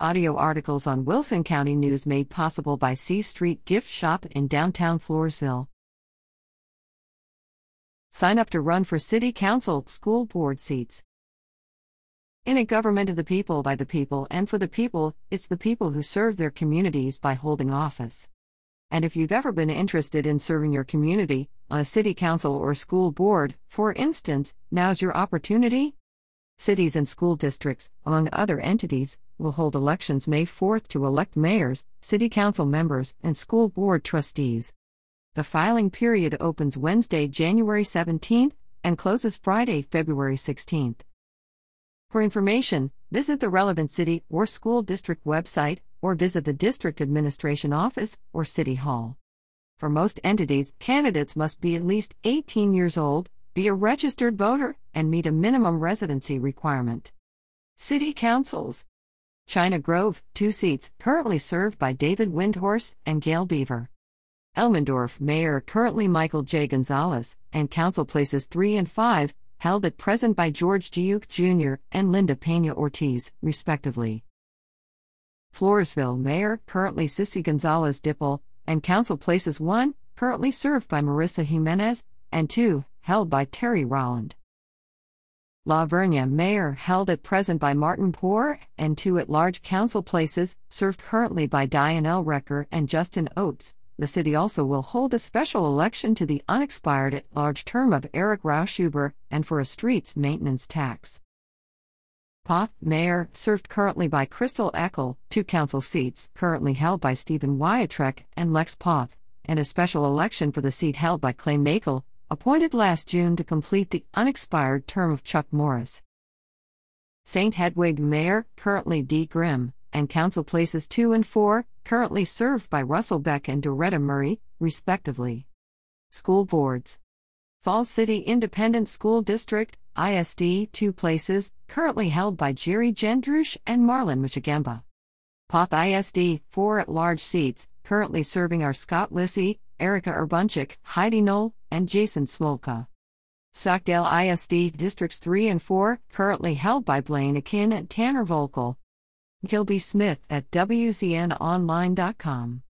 Audio articles on Wilson County News made possible by C Street Gift Shop in downtown Floresville. Sign up to run for City Council School Board seats. In a government of the people, by the people, and for the people, it's the people who serve their communities by holding office. And if you've ever been interested in serving your community, on a city council or school board, for instance, now's your opportunity. Cities and school districts, among other entities, will hold elections May 4th to elect mayors, city council members, and school board trustees. The filing period opens Wednesday, January 17th and closes Friday, February 16th. For information, visit the relevant city or school district website or visit the district administration office or city hall. For most entities, candidates must be at least 18 years old, be a registered voter, and meet a minimum residency requirement. City Councils China Grove, two seats, currently served by David Windhorse and Gail Beaver. Elmendorf, Mayor currently Michael J. Gonzalez, and Council Places 3 and 5, held at present by George Giuque Jr. and Linda Pena Ortiz, respectively. Floresville, Mayor currently Cissy Gonzalez Dippel, and Council Places 1, currently served by Marissa Jimenez, and 2, held by Terry Rolland. La Vernia Mayor held at present by Martin Poor, and two at large council places, served currently by Diane L. Recker and Justin Oates. The city also will hold a special election to the unexpired at large term of Eric Rauschuber and for a streets maintenance tax. Poth, Mayor, served currently by Crystal Eckel, two council seats, currently held by Stephen Wiatrek and Lex Poth, and a special election for the seat held by Clay Makel, appointed last June to complete the unexpired term of Chuck Morris. St. Hedwig Mayor, currently D. Grimm, and Council Places 2 and 4, currently served by Russell Beck and Doretta Murray, respectively. School Boards Falls City Independent School District, ISD, 2 places, currently held by Jerry Gendrush and Marlon Moczygemba. Poth ISD, 4 at large seats, currently serving are Scott Lissy, Erica Urbanczyk, Heidi Knoll, and Jason Smolka. Stockdale ISD Districts 3 and 4, currently held by Blaine Akin and Tanner Volkel. Gilby Smith at WCNOnline.com.